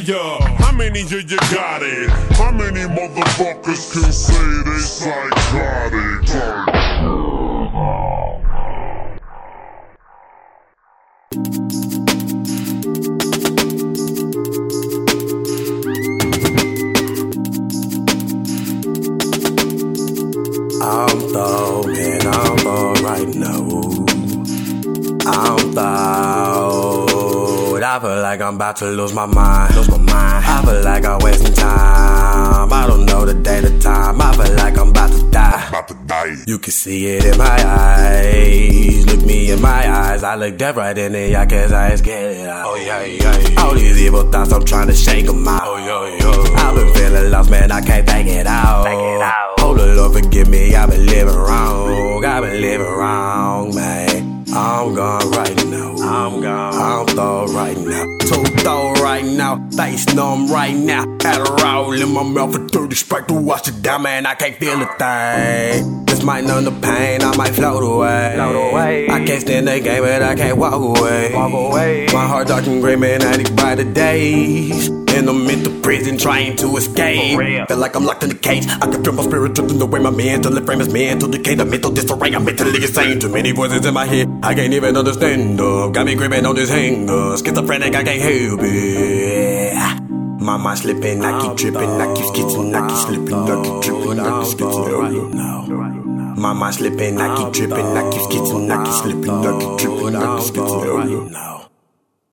up. How many of you got it? How many motherfuckers can say they psychotic? I'm man, I'm throw right now. I'm throw. I feel like I'm about to lose my mind. Lose my mind. I feel like I'm wasting time. I don't know the day, the time. I feel like I'm about to die. About to die. You can see it in my eyes. Look me in my eyes. I look dead right in the eye cause I ain't scared it out. Oh, yeah, yeah, yeah. All these evil thoughts, I'm trying to shake them out. Oh, yo, yo. I've been feeling lost, man. I can't take it out. Take it out. Oh, the Lord forgive me. I've been living wrong. I've been living wrong, man. I'm gone right now. I'm gone. Right now. Too throw right now. Face numb right now. Adderall in my mouth for 30 sprite to wash it down, man. I can't feel a thing. This might numb the pain. I might float away. Float away. I can't stand the game, but I can't walk away. Walk away. My heart dark and gray, man. Addict by the days. In a mental prison, trying to escape. Feel like I'm locked in a cage. I can feel my spirit drifting away. My mental frame is mental decay. The mental disarray. I'm mentally insane. Too many voices in my head. I can't even understand them. Got me gripping on this hanger. Schizophrenic, I can't help it. My mind slipping, I keep tripping, I keep skitzing, I keep slipping, I keep tripping, I keep skitzing. My mind slipping, I keep tripping, I keep skitzing, I keep slipping, I keep tripping, I keep skitzing.